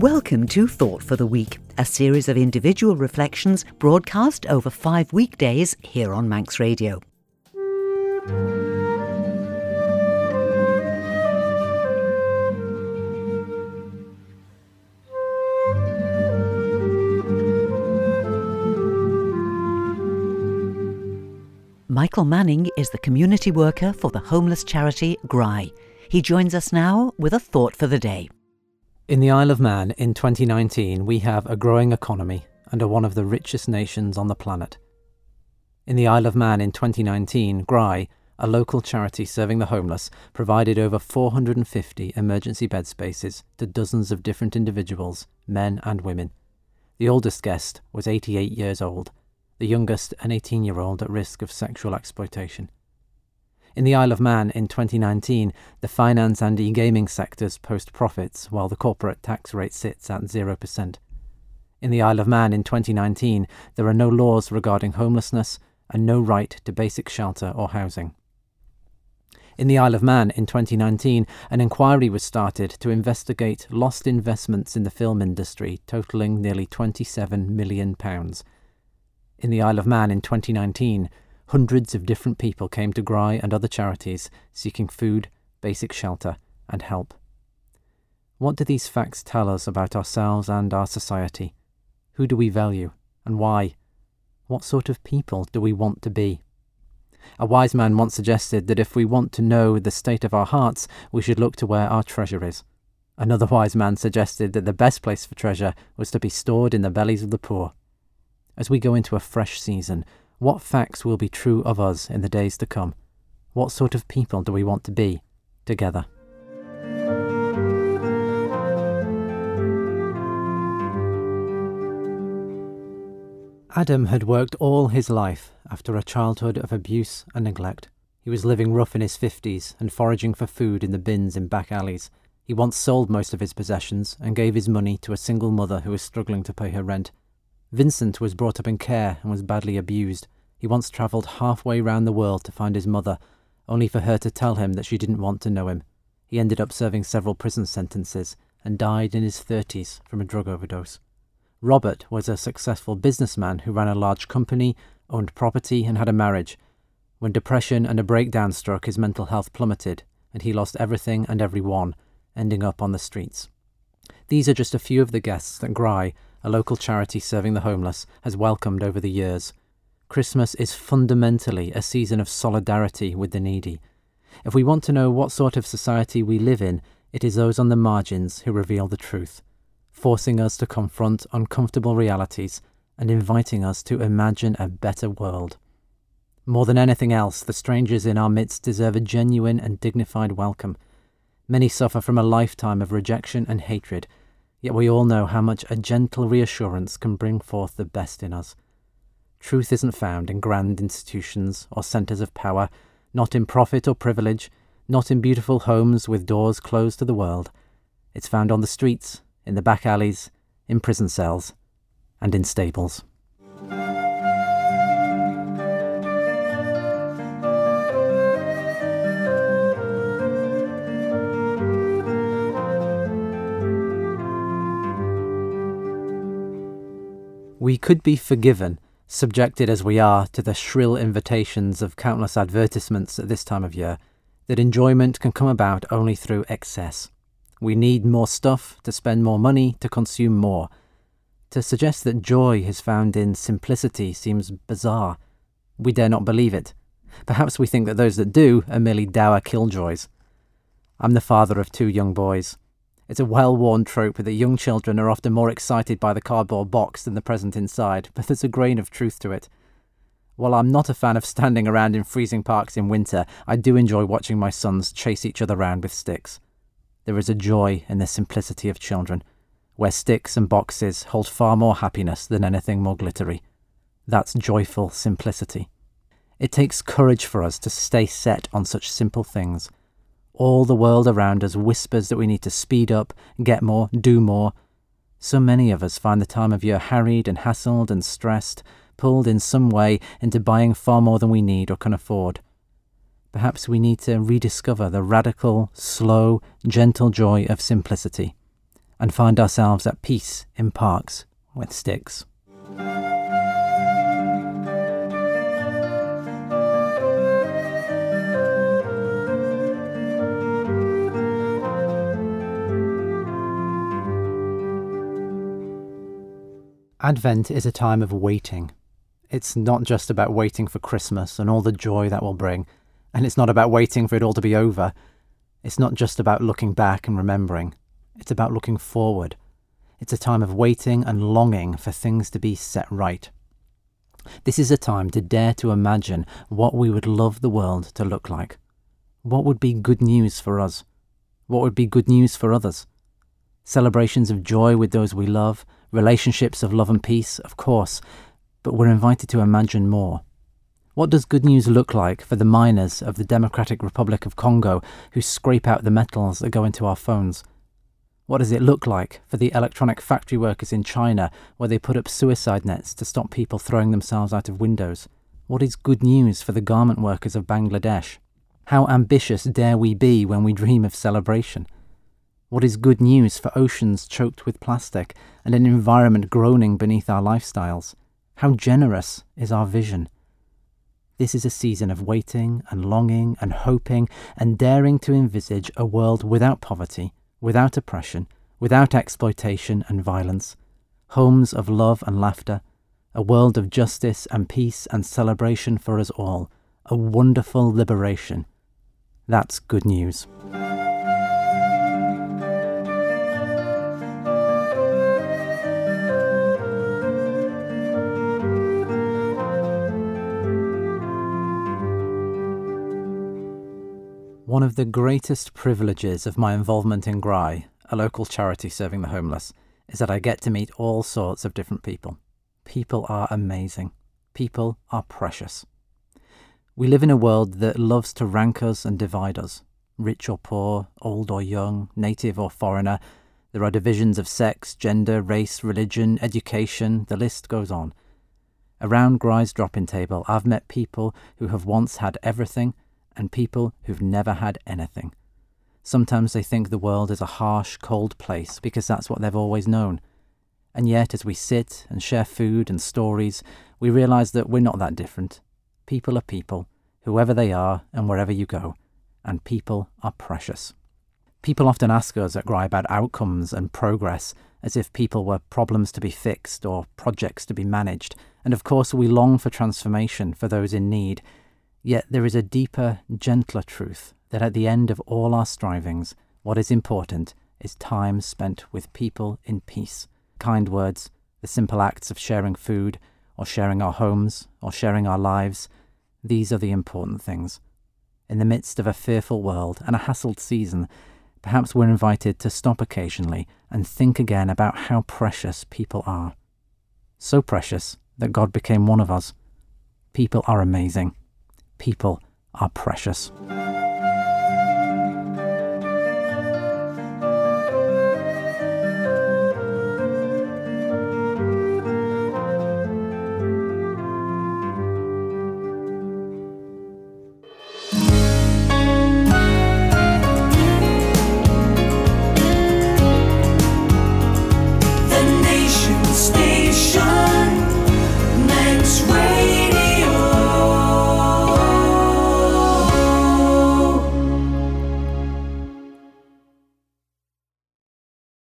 Welcome to Thought for the Week, a series of individual reflections broadcast over five weekdays here on Manx Radio. Michael Manning is the community worker for the homeless charity Graih. He joins us now with a thought for the day. In the Isle of Man in 2019, we have a growing economy and are one of the richest nations on the planet. In the Isle of Man in 2019, Graih, a local charity serving the homeless, provided over 450 emergency bed spaces to dozens of different individuals, men and women. The oldest guest was 88 years old, the youngest an 18 year old at risk of sexual exploitation. In the Isle of Man in 2019, the finance and e gaming sectors post profits while the corporate tax rate sits at 0%. In the Isle of Man in 2019, there are no laws regarding homelessness and no right to basic shelter or housing. In the Isle of Man in 2019, an inquiry was started to investigate lost investments in the film industry totalling nearly £27 million. In the Isle of Man in 2019, hundreds of different people came to Graih and other charities seeking food, basic shelter, and help. What do these facts tell us about ourselves and our society? Who do we value, and why? What sort of people do we want to be? A wise man once suggested that if we want to know the state of our hearts, we should look to where our treasure is. Another wise man suggested that the best place for treasure was to be stored in the bellies of the poor. As we go into a fresh season, what facts will be true of us in the days to come? What sort of people do we want to be together? Adam had worked all his life after a childhood of abuse and neglect. He was living rough in his 50s and foraging for food in the bins in back alleys. He once sold most of his possessions and gave his money to a single mother who was struggling to pay her rent. Vincent was brought up in care and was badly abused. He once travelled halfway round the world to find his mother, only for her to tell him that she didn't want to know him. He ended up serving several prison sentences and died in his 30s from a drug overdose. Robert was a successful businessman who ran a large company, owned property, and had a marriage. When depression and a breakdown struck, his mental health plummeted, and he lost everything and everyone, ending up on the streets. These are just a few of the guests that Graih, a local charity serving the homeless, has welcomed over the years. Christmas is fundamentally a season of solidarity with the needy. If we want to know what sort of society we live in, it is those on the margins who reveal the truth, forcing us to confront uncomfortable realities and inviting us to imagine a better world. More than anything else, the strangers in our midst deserve a genuine and dignified welcome. Many suffer from a lifetime of rejection and hatred, Yet we all know how much a gentle reassurance can bring forth the best in us. Truth isn't found in grand institutions or centres of power, not in profit or privilege, not in beautiful homes with doors closed to the world. It's found on the streets, in the back alleys, in prison cells, and in stables. We could be forgiven, subjected as we are to the shrill invitations of countless advertisements at this time of year, that enjoyment can come about only through excess. We need more stuff to spend more money to consume more. To suggest that joy is found in simplicity seems bizarre. We dare not believe it. Perhaps we think that those that do are merely dour killjoys. I'm the father of two young boys. It's a well worn trope that young children are often more excited by the cardboard box than the present inside, but there's a grain of truth to it. While I'm not a fan of standing around in freezing parks in winter, I do enjoy watching my sons chase each other around with sticks. There is a joy in the simplicity of children, where sticks and boxes hold far more happiness than anything more glittery. That's joyful simplicity. It takes courage for us to stay set on such simple things all the world around us whispers that we need to speed up, get more, do more. So many of us find the time of year harried and hassled and stressed, pulled in some way into buying far more than we need or can afford. Perhaps we need to rediscover the radical, slow, gentle joy of simplicity. and find ourselves at peace in parks with sticks. Advent is a time of waiting. It's not just about waiting for Christmas and all the joy that will bring, and it's not about waiting for it all to be over. It's not just about looking back and remembering. It's about looking forward. It's a time of waiting and longing for things to be set right. This is a time to dare to imagine what we would love the world to look like. What would be good news for us? What would be good news for others? Celebrations of joy with those we love, relationships of love and peace, of course, but we're invited to imagine more. What does good news look like for the miners of the Democratic Republic of Congo who scrape out the metals that go into our phones? What does it look like for the electronic factory workers in China where they put up suicide nets to stop people throwing themselves out of windows? What is good news for the garment workers of Bangladesh? How ambitious dare we be when we dream of celebration? What is good news for oceans choked with plastic and an environment groaning beneath our lifestyles? How generous is our vision? This is a season of waiting and longing and hoping and daring to envisage a world without poverty, without oppression, without exploitation and violence, homes of love and laughter, a world of justice and peace and celebration for us all, a wonderful liberation. That's good news. One of the greatest privileges of my involvement in Graih, a local charity serving the homeless, is that I get to meet all sorts of different people. People are amazing. People are precious. We live in a world that loves to rank us and divide us rich or poor, old or young, native or foreigner. There are divisions of sex, gender, race, religion, education, the list goes on. Around Graih's drop in table, I've met people who have once had everything and people who've never had anything. Sometimes they think the world is a harsh, cold place because that's what they've always known. And yet, as we sit and share food and stories, we realize that we're not that different. People are people, whoever they are and wherever you go, and people are precious. People often ask us at Graih about outcomes and progress, as if people were problems to be fixed or projects to be managed, and of course we long for transformation for those in need, Yet there is a deeper, gentler truth that at the end of all our strivings, what is important is time spent with people in peace. Kind words, the simple acts of sharing food, or sharing our homes, or sharing our lives, these are the important things. In the midst of a fearful world and a hassled season, perhaps we're invited to stop occasionally and think again about how precious people are. So precious that God became one of us. People are amazing people are precious.